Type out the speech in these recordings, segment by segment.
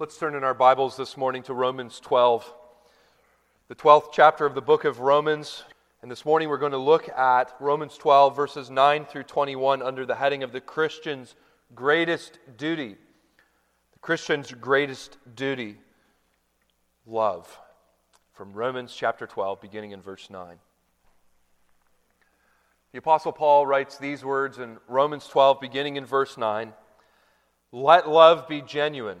Let's turn in our Bibles this morning to Romans 12, the 12th chapter of the book of Romans. And this morning we're going to look at Romans 12, verses 9 through 21, under the heading of the Christian's greatest duty. The Christian's greatest duty love. From Romans chapter 12, beginning in verse 9. The Apostle Paul writes these words in Romans 12, beginning in verse 9 Let love be genuine.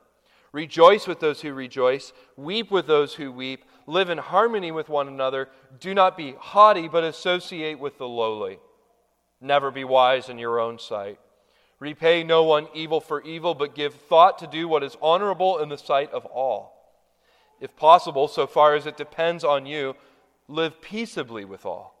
Rejoice with those who rejoice, weep with those who weep, live in harmony with one another. Do not be haughty, but associate with the lowly. Never be wise in your own sight. Repay no one evil for evil, but give thought to do what is honorable in the sight of all. If possible, so far as it depends on you, live peaceably with all.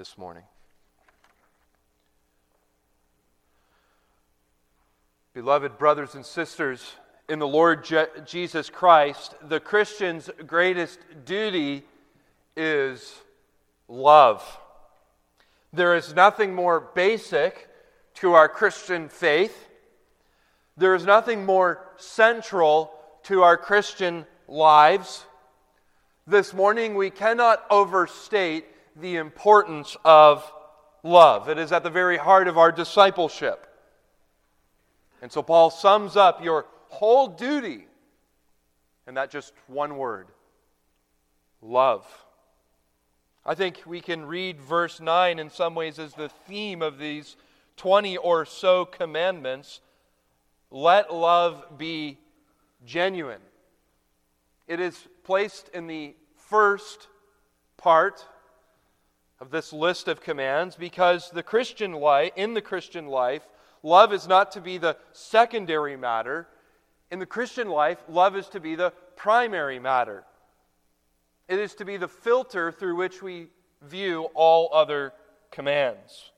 this morning. Beloved brothers and sisters in the Lord Je- Jesus Christ, the Christian's greatest duty is love. There is nothing more basic to our Christian faith. There is nothing more central to our Christian lives. This morning, we cannot overstate the importance of love. It is at the very heart of our discipleship. And so Paul sums up your whole duty in that just one word love. I think we can read verse 9 in some ways as the theme of these 20 or so commandments. Let love be genuine. It is placed in the first part of this list of commands because the Christian life, in the Christian life, love is not to be the secondary matter. In the Christian life, love is to be the primary matter. It is to be the filter through which we view all other commands.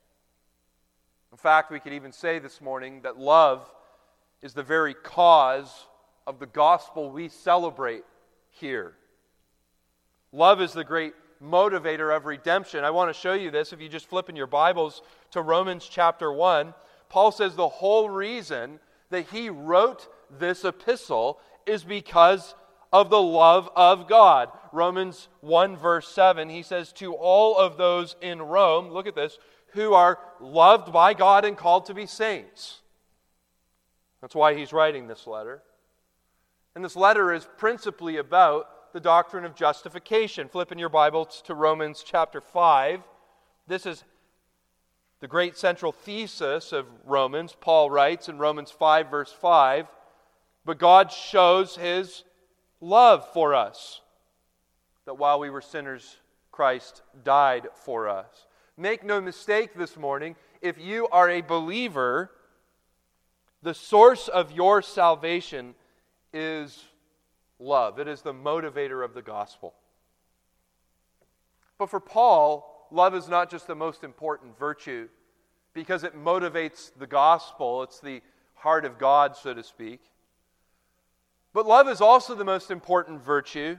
In fact, we could even say this morning that love is the very cause of the gospel we celebrate here. Love is the great motivator of redemption. I want to show you this if you just flip in your Bibles to Romans chapter 1. Paul says the whole reason that he wrote this epistle is because of the love of God. Romans 1, verse 7, he says, To all of those in Rome, look at this, who are loved by God and called to be saints. That's why he's writing this letter. And this letter is principally about the doctrine of justification. Flip in your Bibles to Romans chapter 5. This is the great central thesis of Romans, Paul writes in Romans 5, verse 5 But God shows his love for us, that while we were sinners, Christ died for us. Make no mistake this morning, if you are a believer, the source of your salvation is love. It is the motivator of the gospel. But for Paul, love is not just the most important virtue because it motivates the gospel, it's the heart of God, so to speak. But love is also the most important virtue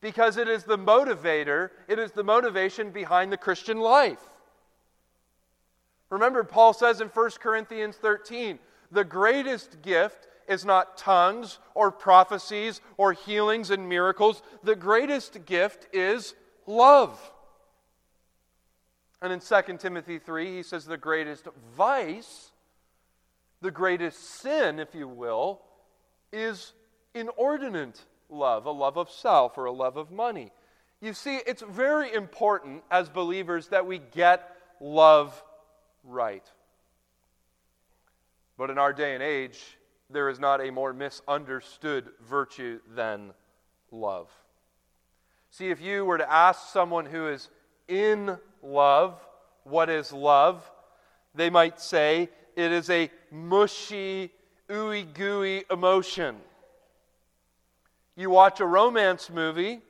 because it is the motivator, it is the motivation behind the Christian life. Remember, Paul says in 1 Corinthians 13, the greatest gift is not tongues or prophecies or healings and miracles. The greatest gift is love. And in 2 Timothy 3, he says the greatest vice, the greatest sin, if you will, is inordinate love, a love of self or a love of money. You see, it's very important as believers that we get love right. But in our day and age, there is not a more misunderstood virtue than love. See, if you were to ask someone who is in love, what is love? They might say it is a mushy, ooey gooey emotion. You watch a romance movie,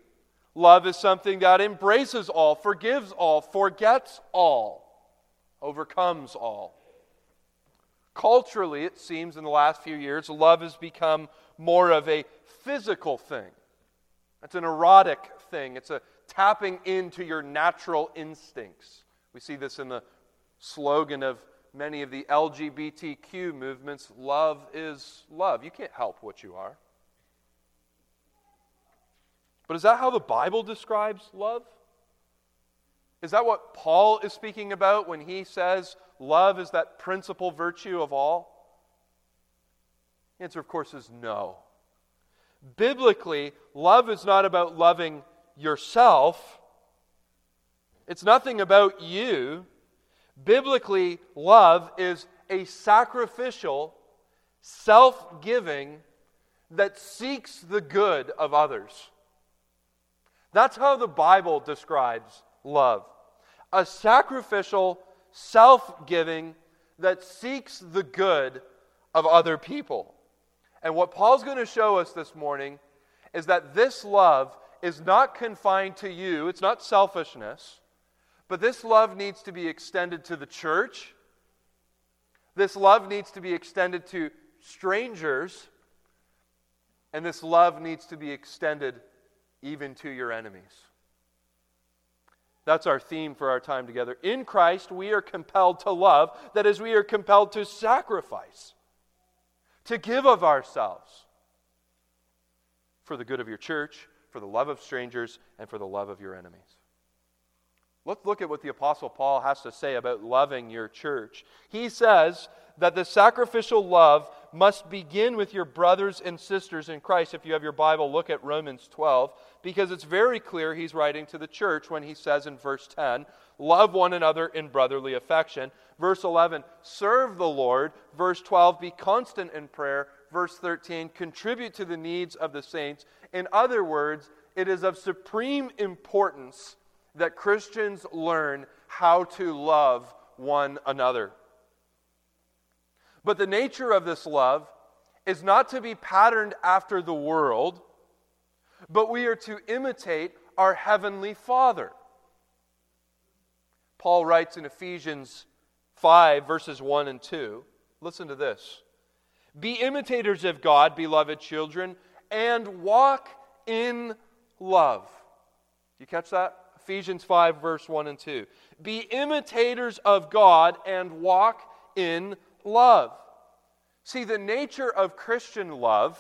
love is something that embraces all, forgives all, forgets all, overcomes all. Culturally, it seems in the last few years, love has become more of a physical thing. It's an erotic thing. It's a tapping into your natural instincts. We see this in the slogan of many of the LGBTQ movements love is love. You can't help what you are. But is that how the Bible describes love? Is that what Paul is speaking about when he says love is that principal virtue of all? The answer, of course, is no. Biblically, love is not about loving yourself, it's nothing about you. Biblically, love is a sacrificial, self giving that seeks the good of others. That's how the Bible describes love a sacrificial, self giving that seeks the good of other people. And what Paul's going to show us this morning is that this love is not confined to you, it's not selfishness, but this love needs to be extended to the church. This love needs to be extended to strangers. And this love needs to be extended even to your enemies. That's our theme for our time together. In Christ, we are compelled to love. That is, we are compelled to sacrifice, to give of ourselves for the good of your church, for the love of strangers, and for the love of your enemies. Let's look at what the Apostle Paul has to say about loving your church. He says that the sacrificial love must begin with your brothers and sisters in Christ. If you have your Bible, look at Romans 12, because it's very clear he's writing to the church when he says in verse 10, Love one another in brotherly affection. Verse 11, Serve the Lord. Verse 12, Be constant in prayer. Verse 13, Contribute to the needs of the saints. In other words, it is of supreme importance that Christians learn how to love one another. But the nature of this love is not to be patterned after the world, but we are to imitate our Heavenly Father. Paul writes in Ephesians 5, verses 1 and 2. Listen to this Be imitators of God, beloved children, and walk in love. You catch that? Ephesians 5, verse 1 and 2. Be imitators of God and walk in love. See, the nature of Christian love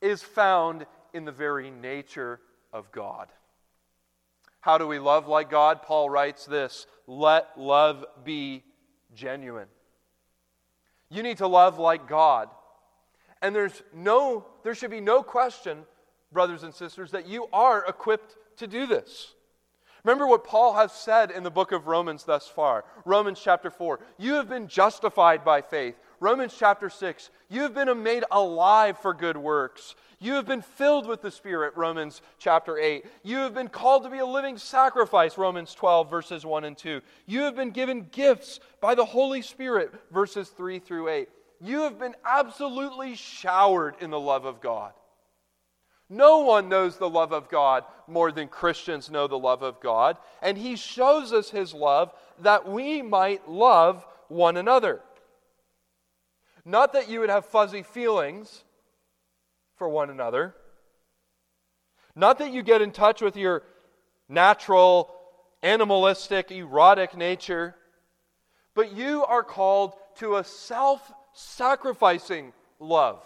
is found in the very nature of God. How do we love like God? Paul writes this let love be genuine. You need to love like God. And there's no, there should be no question, brothers and sisters, that you are equipped to do this. Remember what Paul has said in the book of Romans thus far. Romans chapter 4. You have been justified by faith. Romans chapter 6. You have been made alive for good works. You have been filled with the Spirit, Romans chapter 8. You have been called to be a living sacrifice, Romans 12, verses 1 and 2. You have been given gifts by the Holy Spirit, verses 3 through 8. You have been absolutely showered in the love of God. No one knows the love of God more than Christians know the love of God, and He shows us His love that we might love one another. Not that you would have fuzzy feelings for one another, not that you get in touch with your natural, animalistic, erotic nature, but you are called to a self sacrificing love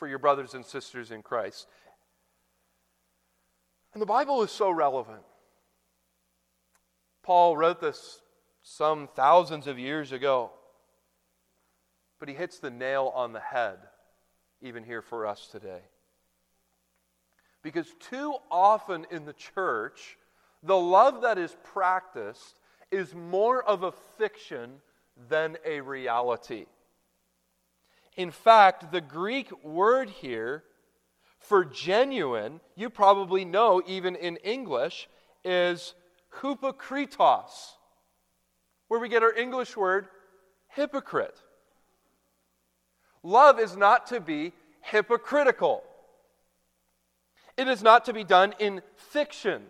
for your brothers and sisters in Christ. And the Bible is so relevant. Paul wrote this some thousands of years ago, but he hits the nail on the head even here for us today. Because too often in the church, the love that is practiced is more of a fiction than a reality. In fact, the Greek word here for genuine, you probably know even in English, is hypokritos, where we get our English word hypocrite. Love is not to be hypocritical. It is not to be done in fiction.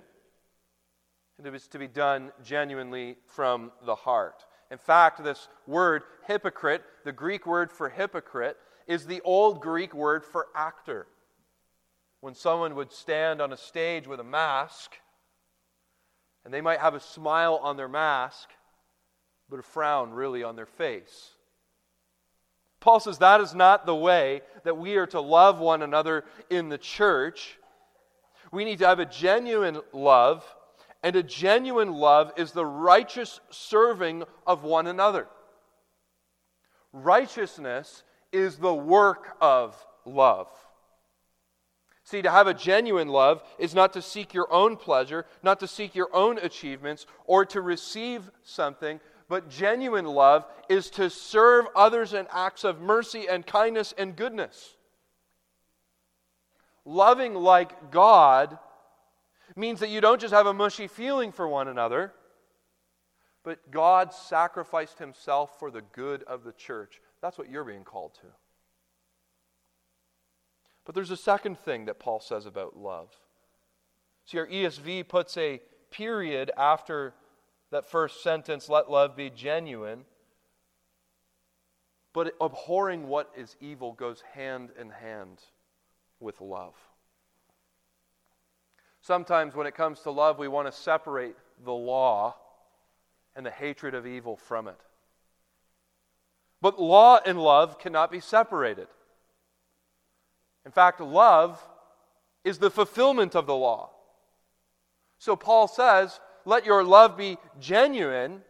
It is to be done genuinely from the heart. In fact, this word hypocrite, the Greek word for hypocrite, is the old Greek word for actor. When someone would stand on a stage with a mask, and they might have a smile on their mask, but a frown really on their face. Paul says that is not the way that we are to love one another in the church. We need to have a genuine love, and a genuine love is the righteous serving of one another. Righteousness is the work of love. See, to have a genuine love is not to seek your own pleasure, not to seek your own achievements, or to receive something, but genuine love is to serve others in acts of mercy and kindness and goodness. Loving like God means that you don't just have a mushy feeling for one another, but God sacrificed himself for the good of the church. That's what you're being called to. But there's a second thing that Paul says about love. See, our ESV puts a period after that first sentence, let love be genuine. But abhorring what is evil goes hand in hand with love. Sometimes, when it comes to love, we want to separate the law and the hatred of evil from it. But law and love cannot be separated. In fact, love is the fulfillment of the law. So Paul says, let your love be genuine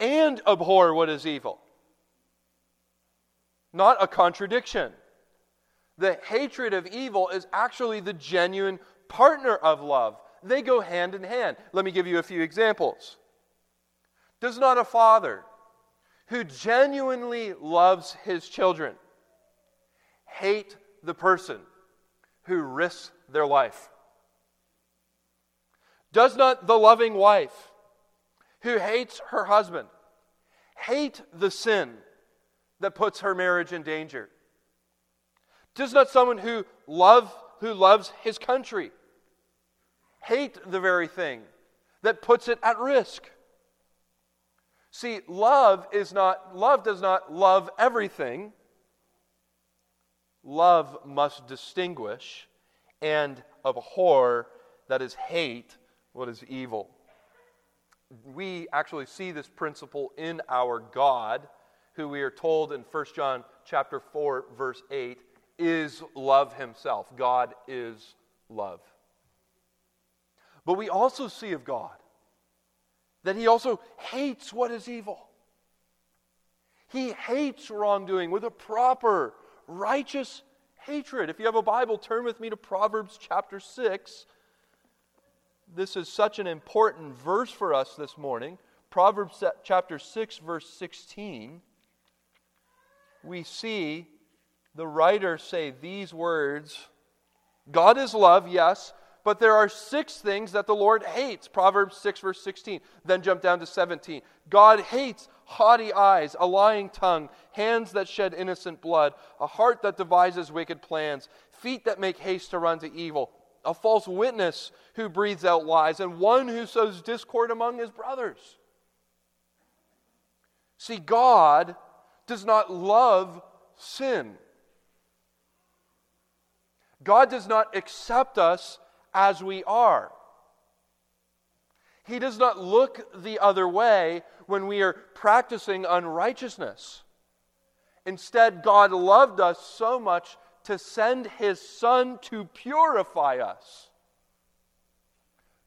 and abhor what is evil. Not a contradiction. The hatred of evil is actually the genuine partner of love. They go hand in hand. Let me give you a few examples. Does not a father who genuinely loves his children hate the person who risks their life? Does not the loving wife who hates her husband hate the sin that puts her marriage in danger? Does not someone who love who loves his country hate the very thing that puts it at risk? See, love is not love does not love everything. Love must distinguish and abhor that is hate what is evil. We actually see this principle in our God, who we are told in 1 John chapter 4 verse 8 is love himself. God is love. But we also see of God that he also hates what is evil. He hates wrongdoing with a proper, righteous hatred. If you have a Bible, turn with me to Proverbs chapter 6 this is such an important verse for us this morning. Proverbs chapter 6, verse 16. We see the writer say these words God is love, yes, but there are six things that the Lord hates. Proverbs 6, verse 16. Then jump down to 17. God hates haughty eyes, a lying tongue, hands that shed innocent blood, a heart that devises wicked plans, feet that make haste to run to evil a false witness who breathes out lies, and one who sows discord among his brothers. See, God does not love sin. God does not accept us as we are. He does not look the other way when we are practicing unrighteousness. Instead, God loved us so much to send his son to purify us.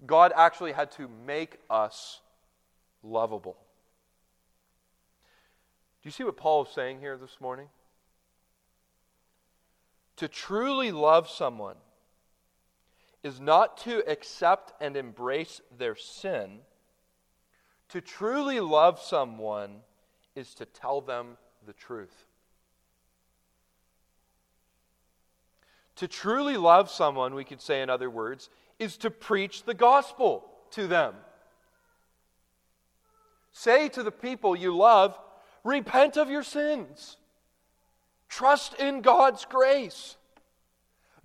God actually had to make us lovable. Do you see what Paul is saying here this morning? To truly love someone is not to accept and embrace their sin. To truly love someone is to tell them the truth. To truly love someone, we could say in other words, is to preach the gospel to them. Say to the people you love, repent of your sins. Trust in God's grace.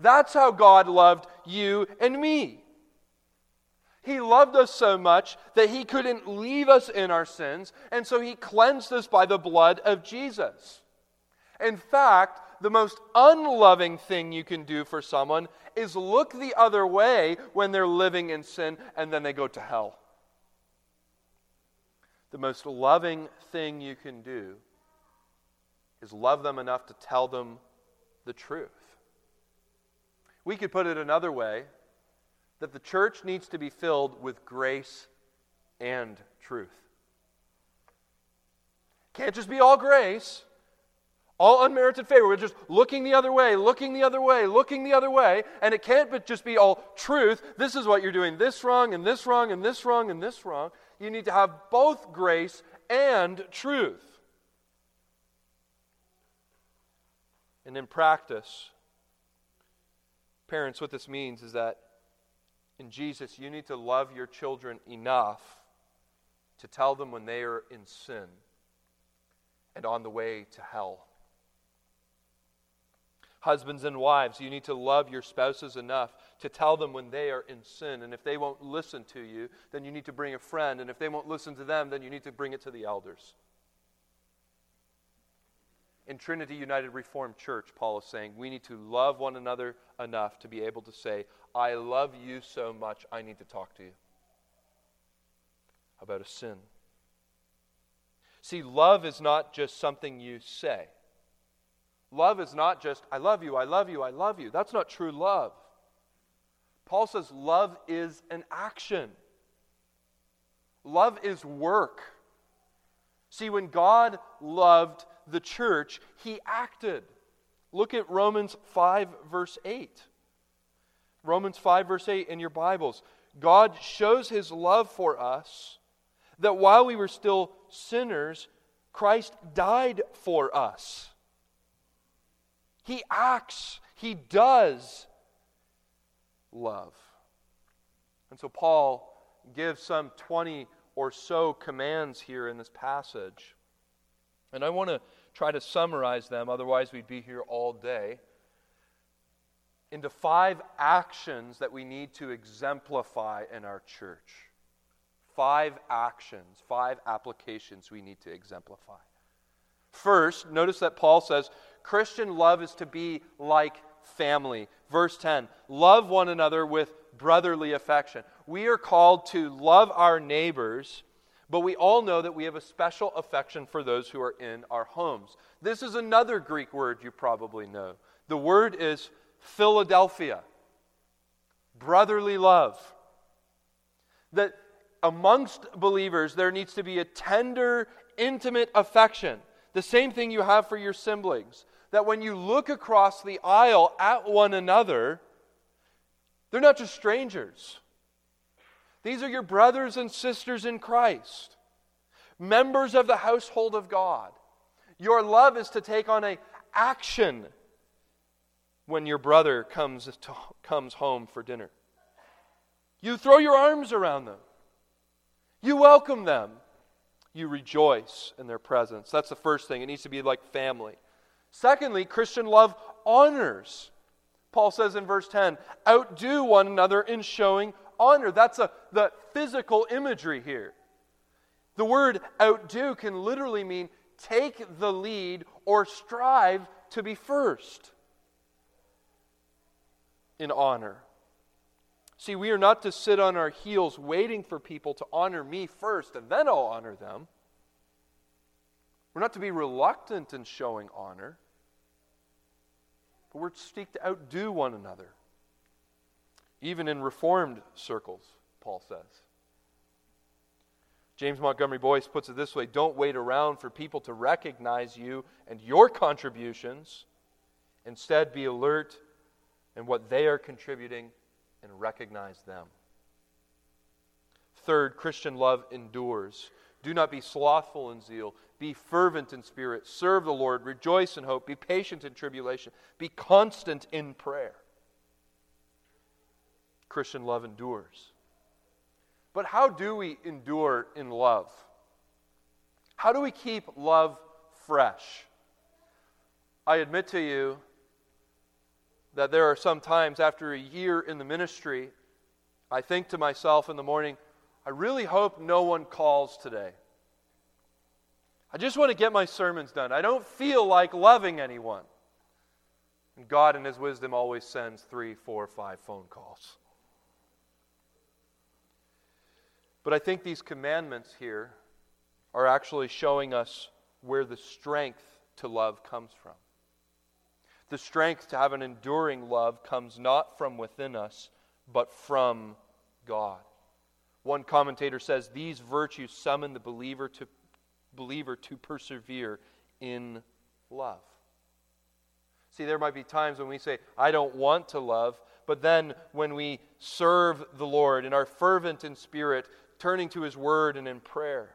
That's how God loved you and me. He loved us so much that He couldn't leave us in our sins, and so He cleansed us by the blood of Jesus. In fact, the most unloving thing you can do for someone is look the other way when they're living in sin and then they go to hell. The most loving thing you can do is love them enough to tell them the truth. We could put it another way that the church needs to be filled with grace and truth. Can't just be all grace, all unmerited favor. We're just looking the other way, looking the other way, looking the other way, and it can't but just be all truth. This is what you're doing this wrong, and this wrong, and this wrong, and this wrong. You need to have both grace and truth. And in practice, parents, what this means is that in Jesus, you need to love your children enough to tell them when they are in sin and on the way to hell. Husbands and wives, you need to love your spouses enough to tell them when they are in sin. And if they won't listen to you, then you need to bring a friend. And if they won't listen to them, then you need to bring it to the elders in Trinity United Reformed Church, Paul is saying we need to love one another enough to be able to say, I love you so much, I need to talk to you about a sin. See, love is not just something you say. Love is not just, I love you, I love you, I love you. That's not true love. Paul says love is an action, love is work. See, when God loved the church, he acted. Look at Romans 5, verse 8. Romans 5, verse 8 in your Bibles. God shows his love for us that while we were still sinners, Christ died for us. He acts, he does love. And so Paul gives some 20 or so commands here in this passage. And I want to try to summarize them, otherwise, we'd be here all day, into five actions that we need to exemplify in our church. Five actions, five applications we need to exemplify. First, notice that Paul says Christian love is to be like family. Verse 10 Love one another with brotherly affection. We are called to love our neighbors but we all know that we have a special affection for those who are in our homes. This is another Greek word you probably know. The word is Philadelphia, brotherly love. That amongst believers, there needs to be a tender, intimate affection. The same thing you have for your siblings. That when you look across the aisle at one another, they're not just strangers. These are your brothers and sisters in Christ, members of the household of God. Your love is to take on a action when your brother comes, to, comes home for dinner. You throw your arms around them. You welcome them. You rejoice in their presence. That's the first thing. It needs to be like family. Secondly, Christian love honors. Paul says in verse 10 outdo one another in showing honor. That's a, the physical imagery here. The word outdo can literally mean take the lead or strive to be first in honor. See, we are not to sit on our heels waiting for people to honor me first and then I'll honor them. We're not to be reluctant in showing honor, but we're to seek to outdo one another even in reformed circles, Paul says. James Montgomery Boice puts it this way Don't wait around for people to recognize you and your contributions. Instead, be alert in what they are contributing and recognize them. Third, Christian love endures. Do not be slothful in zeal. Be fervent in spirit. Serve the Lord. Rejoice in hope. Be patient in tribulation. Be constant in prayer. Christian love endures. But how do we endure in love? How do we keep love fresh? I admit to you that there are some times after a year in the ministry, I think to myself in the morning, I really hope no one calls today. I just want to get my sermons done. I don't feel like loving anyone. And God, in His wisdom, always sends three, four, five phone calls. But I think these commandments here are actually showing us where the strength to love comes from. The strength to have an enduring love comes not from within us, but from God. One commentator says these virtues summon the believer to, believer to persevere in love. See, there might be times when we say, I don't want to love, but then when we serve the Lord and are fervent in spirit, turning to His Word and in prayer,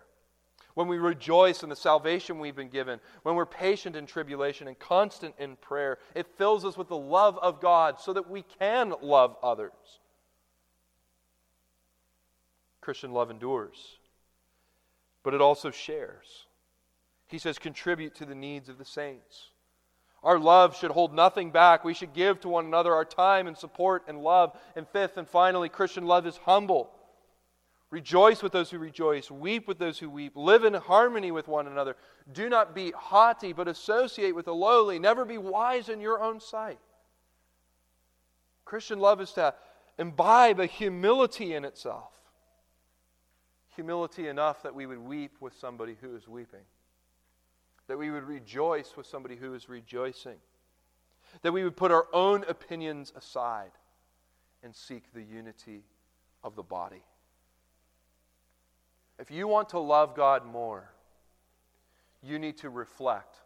when we rejoice in the salvation we've been given, when we're patient in tribulation and constant in prayer, it fills us with the love of God so that we can love others. Christian love endures, but it also shares. He says, contribute to the needs of the saints. Our love should hold nothing back. We should give to one another our time and support and love. And fifth and finally, Christian love is humble. Rejoice with those who rejoice. Weep with those who weep. Live in harmony with one another. Do not be haughty, but associate with the lowly. Never be wise in your own sight. Christian love is to imbibe a humility in itself. Humility enough that we would weep with somebody who is weeping, that we would rejoice with somebody who is rejoicing, that we would put our own opinions aside and seek the unity of the body. If you want to love God more, you need to reflect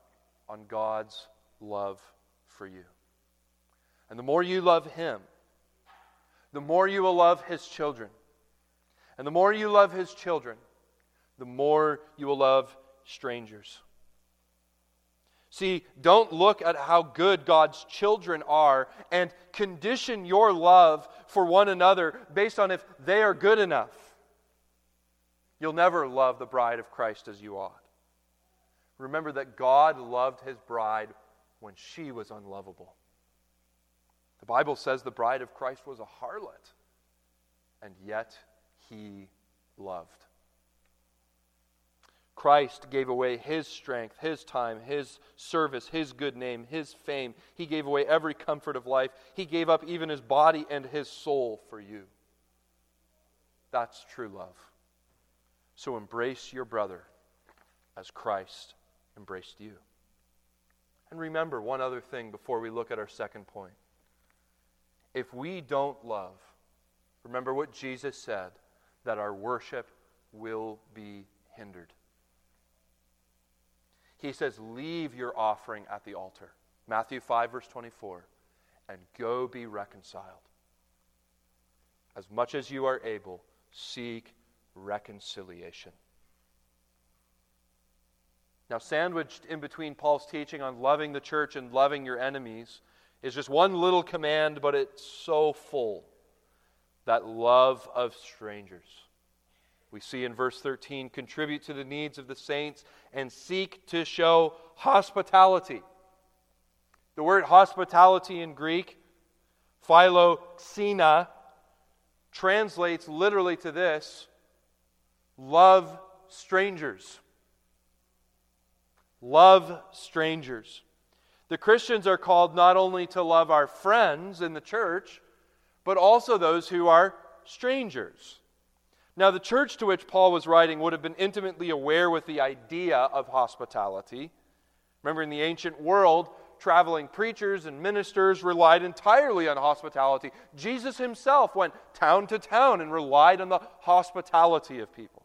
on God's love for you. And the more you love Him, the more you will love His children. And the more you love His children, the more you will love strangers. See, don't look at how good God's children are and condition your love for one another based on if they are good enough. You'll never love the bride of Christ as you ought. Remember that God loved his bride when she was unlovable. The Bible says the bride of Christ was a harlot, and yet he loved. Christ gave away his strength, his time, his service, his good name, his fame. He gave away every comfort of life. He gave up even his body and his soul for you. That's true love. So embrace your brother as Christ embraced you. And remember one other thing before we look at our second point. If we don't love, remember what Jesus said that our worship will be hindered. He says, Leave your offering at the altar. Matthew 5, verse 24, and go be reconciled. As much as you are able, seek reconciliation. Now, sandwiched in between Paul's teaching on loving the church and loving your enemies is just one little command, but it's so full that love of strangers. We see in verse 13 contribute to the needs of the saints and seek to show hospitality. The word hospitality in Greek, philoxena, translates literally to this Love strangers. Love strangers. The Christians are called not only to love our friends in the church, but also those who are strangers. Now, the church to which Paul was writing would have been intimately aware with the idea of hospitality. Remember, in the ancient world, traveling preachers and ministers relied entirely on hospitality. Jesus himself went town to town and relied on the hospitality of people.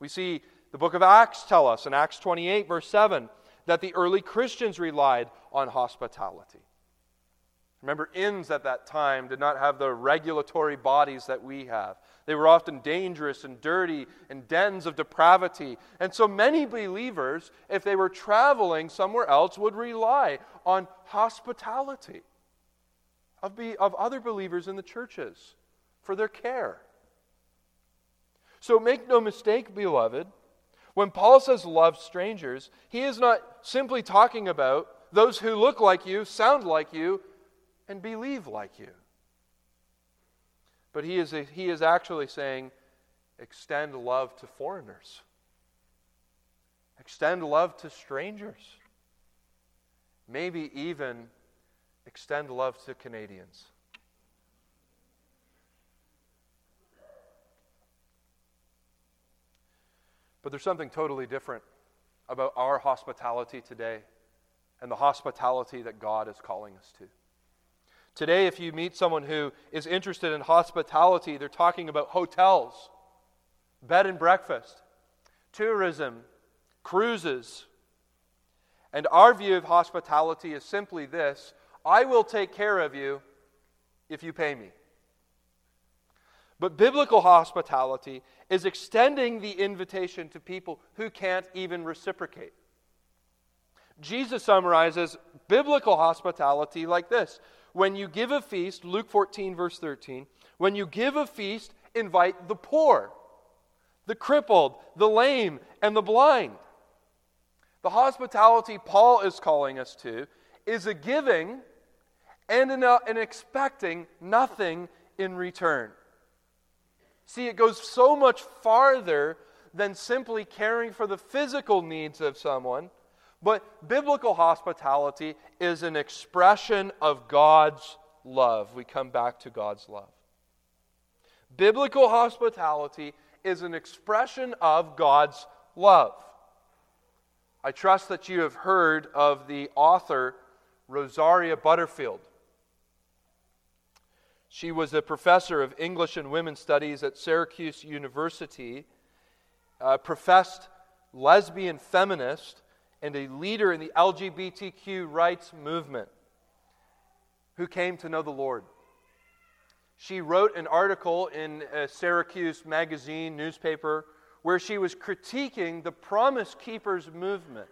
We see the book of Acts tell us in Acts 28, verse 7, that the early Christians relied on hospitality. Remember, inns at that time did not have the regulatory bodies that we have. They were often dangerous and dirty and dens of depravity. And so many believers, if they were traveling somewhere else, would rely on hospitality of, be, of other believers in the churches for their care. So make no mistake, beloved, when Paul says love strangers, he is not simply talking about those who look like you, sound like you, and believe like you. But he is, he is actually saying, extend love to foreigners, extend love to strangers, maybe even extend love to Canadians. But there's something totally different about our hospitality today and the hospitality that God is calling us to. Today, if you meet someone who is interested in hospitality, they're talking about hotels, bed and breakfast, tourism, cruises. And our view of hospitality is simply this I will take care of you if you pay me. But biblical hospitality is extending the invitation to people who can't even reciprocate. Jesus summarizes biblical hospitality like this when you give a feast, Luke 14, verse 13, when you give a feast, invite the poor, the crippled, the lame, and the blind. The hospitality Paul is calling us to is a giving and an, uh, expecting nothing in return. See, it goes so much farther than simply caring for the physical needs of someone but biblical hospitality is an expression of God's love. We come back to God's love. Biblical hospitality is an expression of God's love. I trust that you have heard of the author Rosaria Butterfield. She was a professor of English and Women's Studies at Syracuse University, a professed lesbian feminist, and a leader in the LGBTQ rights movement who came to know the Lord. She wrote an article in a Syracuse magazine newspaper where she was critiquing the Promise Keepers movement.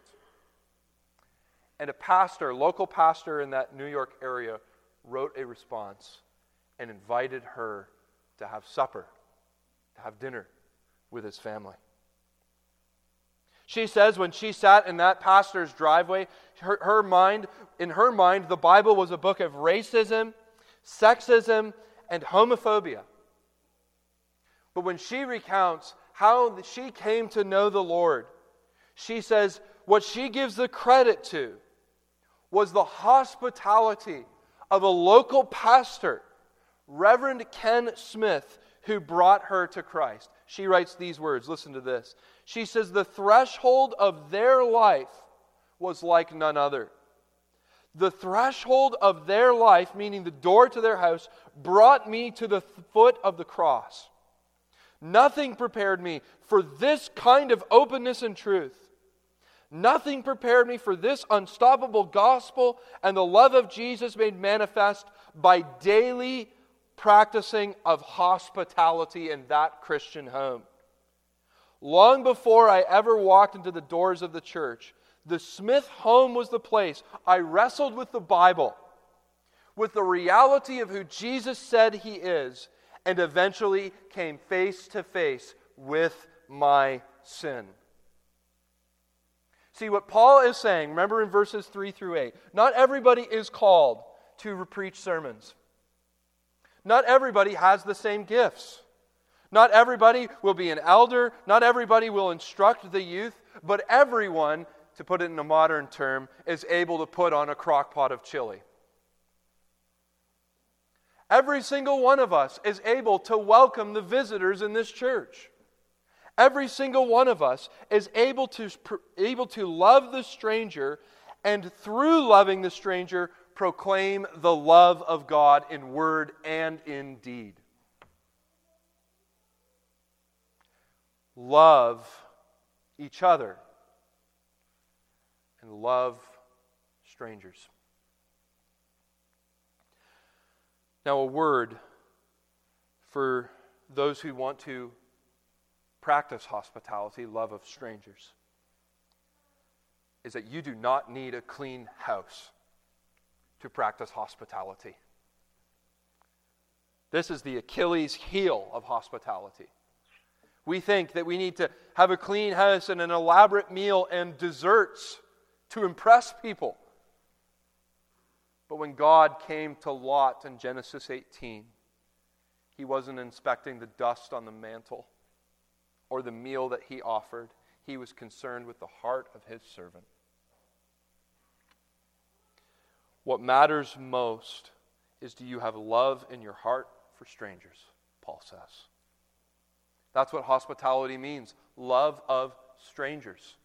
And a pastor, local pastor in that New York area, wrote a response and invited her to have supper, to have dinner with his family. She says when she sat in that pastor's driveway, her, her mind, in her mind, the Bible was a book of racism, sexism, and homophobia. But when she recounts how she came to know the Lord, she says what she gives the credit to was the hospitality of a local pastor, Reverend Ken Smith, who brought her to Christ. She writes these words listen to this. She says, The threshold of their life was like none other. The threshold of their life, meaning the door to their house, brought me to the foot of the cross. Nothing prepared me for this kind of openness and truth. Nothing prepared me for this unstoppable gospel and the love of Jesus made manifest by daily practicing of hospitality in that Christian home. Long before I ever walked into the doors of the church, the Smith home was the place I wrestled with the Bible, with the reality of who Jesus said he is, and eventually came face to face with my sin. See, what Paul is saying, remember in verses 3 through 8, not everybody is called to preach sermons. Not everybody has the same gifts. Not everybody will be an elder. Not everybody will instruct the youth. But everyone, to put it in a modern term, is able to put on a crock pot of chili. Every single one of us is able to welcome the visitors in this church. Every single one of us is able to, able to love the stranger and through loving the stranger, proclaim the love of God in word and in deed. Love each other and love strangers. Now, a word for those who want to practice hospitality, love of strangers, is that you do not need a clean house to practice hospitality. This is the Achilles heel of hospitality. We think that we need to have a clean house and an elaborate meal and desserts to impress people. But when God came to Lot in Genesis 18, he wasn't inspecting the dust on the mantle or the meal that he offered. He was concerned with the heart of his servant. What matters most is do you have love in your heart for strangers, Paul says. That's what hospitality means love of strangers.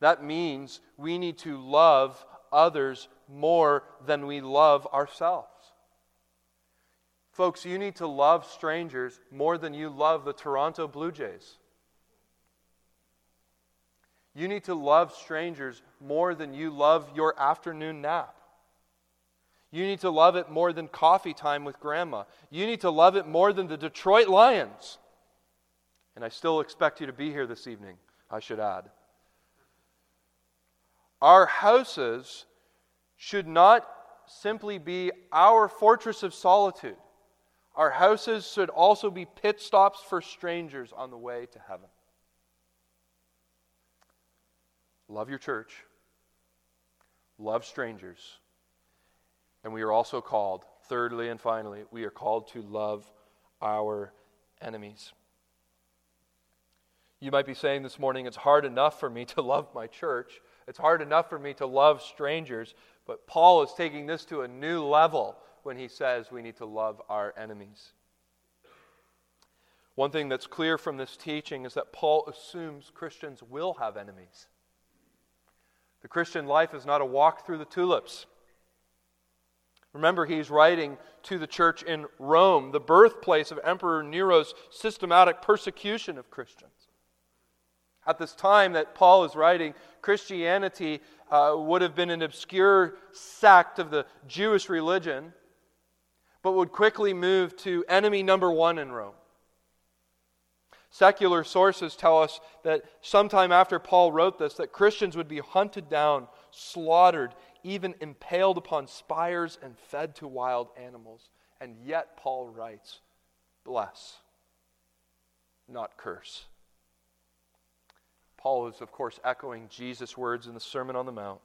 That means we need to love others more than we love ourselves. Folks, you need to love strangers more than you love the Toronto Blue Jays. You need to love strangers more than you love your afternoon nap. You need to love it more than coffee time with grandma. You need to love it more than the Detroit Lions. And I still expect you to be here this evening, I should add. Our houses should not simply be our fortress of solitude. Our houses should also be pit stops for strangers on the way to heaven. Love your church. Love strangers. And we are also called, thirdly and finally, we are called to love our enemies. You might be saying this morning, it's hard enough for me to love my church. It's hard enough for me to love strangers. But Paul is taking this to a new level when he says we need to love our enemies. One thing that's clear from this teaching is that Paul assumes Christians will have enemies. The Christian life is not a walk through the tulips. Remember, he's writing to the church in Rome, the birthplace of Emperor Nero's systematic persecution of Christians. At this time that Paul is writing, Christianity uh, would have been an obscure sect of the Jewish religion, but would quickly move to enemy number one in Rome. Secular sources tell us that sometime after Paul wrote this, that Christians would be hunted down, slaughtered, even impaled upon spires and fed to wild animals. And yet Paul writes, bless, not curse. Paul is, of course, echoing Jesus' words in the Sermon on the Mount.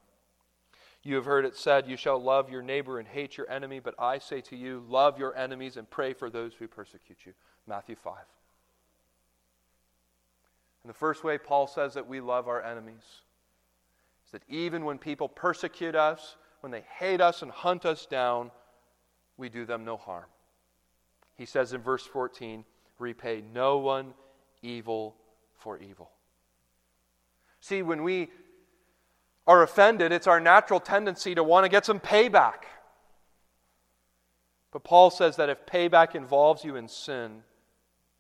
You have heard it said, You shall love your neighbor and hate your enemy, but I say to you, love your enemies and pray for those who persecute you. Matthew 5. And the first way Paul says that we love our enemies is that even when people persecute us, when they hate us and hunt us down, we do them no harm. He says in verse 14, repay no one evil for evil. See, when we are offended, it's our natural tendency to want to get some payback. But Paul says that if payback involves you in sin,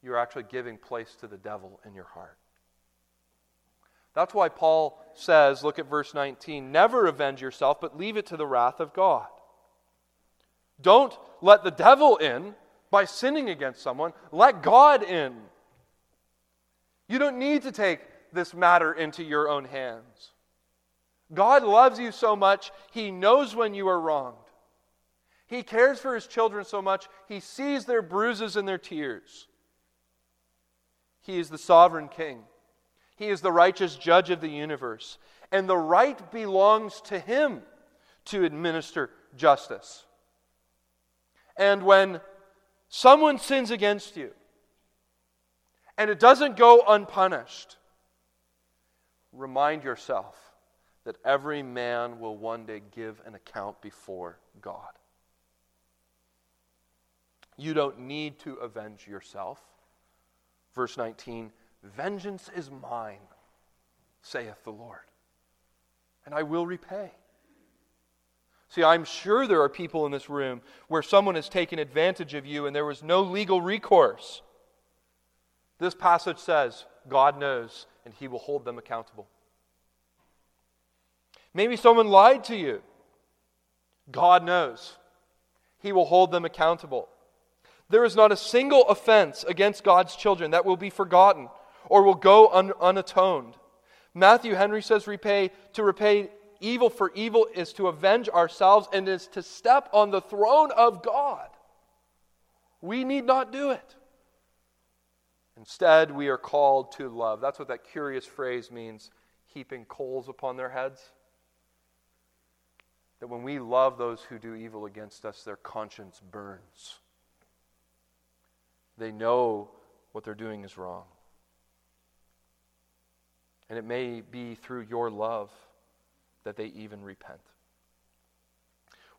you're actually giving place to the devil in your heart. That's why Paul says, look at verse 19, never avenge yourself, but leave it to the wrath of God. Don't let the devil in by sinning against someone, let God in. You don't need to take this matter into your own hands. God loves you so much, He knows when you are wronged. He cares for His children so much, He sees their bruises and their tears. He is the sovereign King, He is the righteous judge of the universe, and the right belongs to Him to administer justice. And when someone sins against you, and it doesn't go unpunished, remind yourself that every man will one day give an account before God. You don't need to avenge yourself. Verse 19 Vengeance is mine, saith the Lord, and I will repay. See, I'm sure there are people in this room where someone has taken advantage of you and there was no legal recourse. This passage says, God knows and he will hold them accountable. Maybe someone lied to you. God knows. He will hold them accountable. There is not a single offense against God's children that will be forgotten or will go un- unatoned. Matthew Henry says repay to repay evil for evil is to avenge ourselves and is to step on the throne of God. We need not do it. Instead, we are called to love. That's what that curious phrase means heaping coals upon their heads. That when we love those who do evil against us, their conscience burns. They know what they're doing is wrong. And it may be through your love that they even repent.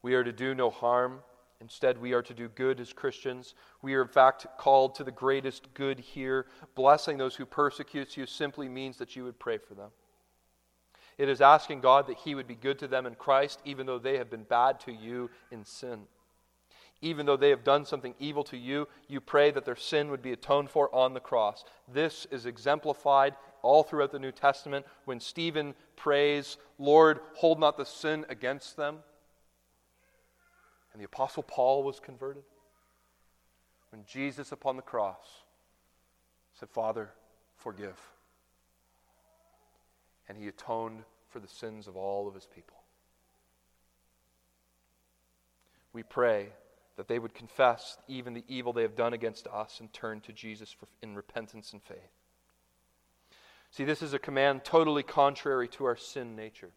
We are to do no harm. Instead, we are to do good as Christians. We are, in fact, called to the greatest good here. Blessing those who persecute you simply means that you would pray for them. It is asking God that He would be good to them in Christ, even though they have been bad to you in sin. Even though they have done something evil to you, you pray that their sin would be atoned for on the cross. This is exemplified all throughout the New Testament when Stephen prays, Lord, hold not the sin against them. And the Apostle Paul was converted. When Jesus upon the cross said, Father, forgive. And he atoned for the sins of all of his people. We pray that they would confess even the evil they have done against us and turn to Jesus for, in repentance and faith. See, this is a command totally contrary to our sin nature.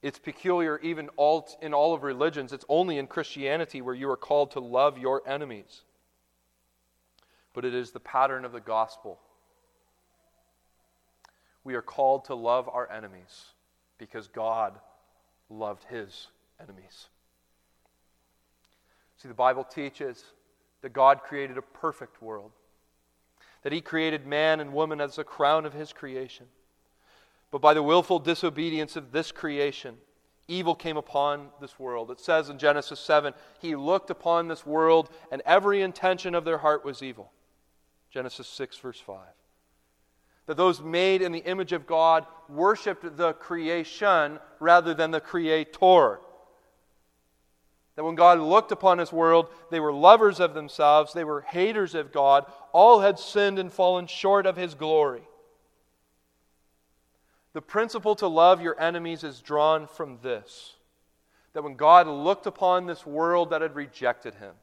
It's peculiar even all, in all of religions. It's only in Christianity where you are called to love your enemies. But it is the pattern of the gospel. We are called to love our enemies because God loved his enemies. See, the Bible teaches that God created a perfect world that he created man and woman as the crown of his creation. But by the willful disobedience of this creation, evil came upon this world. It says in Genesis 7 He looked upon this world, and every intention of their heart was evil. Genesis 6, verse 5. That those made in the image of God worshiped the creation rather than the creator. That when God looked upon his world, they were lovers of themselves, they were haters of God. All had sinned and fallen short of his glory. The principle to love your enemies is drawn from this that when God looked upon this world that had rejected him,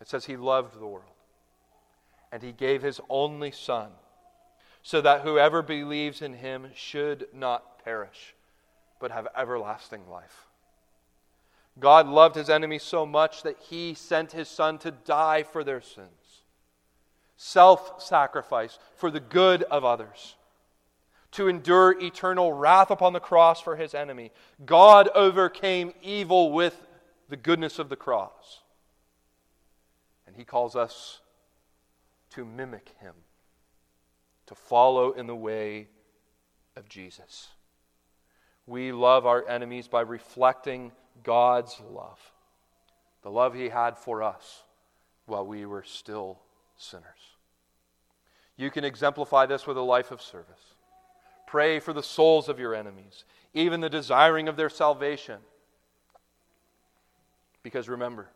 it says he loved the world. And he gave his only Son, so that whoever believes in him should not perish, but have everlasting life. God loved his enemies so much that he sent his son to die for their sins. Self sacrifice for the good of others. To endure eternal wrath upon the cross for his enemy. God overcame evil with the goodness of the cross. And he calls us to mimic him, to follow in the way of Jesus. We love our enemies by reflecting God's love, the love He had for us while we were still sinners. You can exemplify this with a life of service. Pray for the souls of your enemies, even the desiring of their salvation. Because remember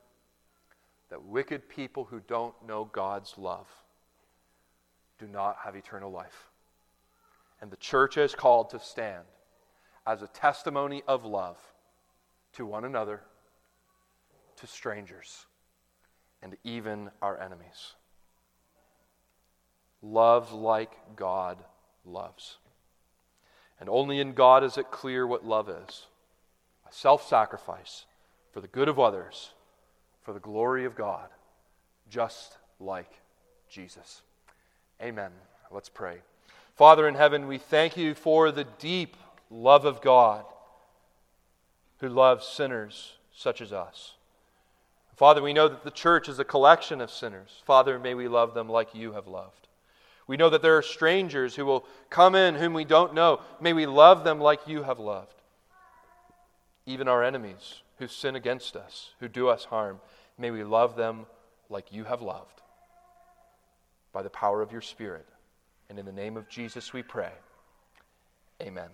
that wicked people who don't know God's love do not have eternal life. And the church is called to stand as a testimony of love to one another, to strangers, and even our enemies. Love like God loves. And only in God is it clear what love is a self sacrifice for the good of others, for the glory of God, just like Jesus. Amen. Let's pray. Father in heaven, we thank you for the deep love of God who loves sinners such as us. Father, we know that the church is a collection of sinners. Father, may we love them like you have loved. We know that there are strangers who will come in whom we don't know. May we love them like you have loved. Even our enemies who sin against us, who do us harm, may we love them like you have loved. By the power of your Spirit. And in the name of Jesus we pray. Amen.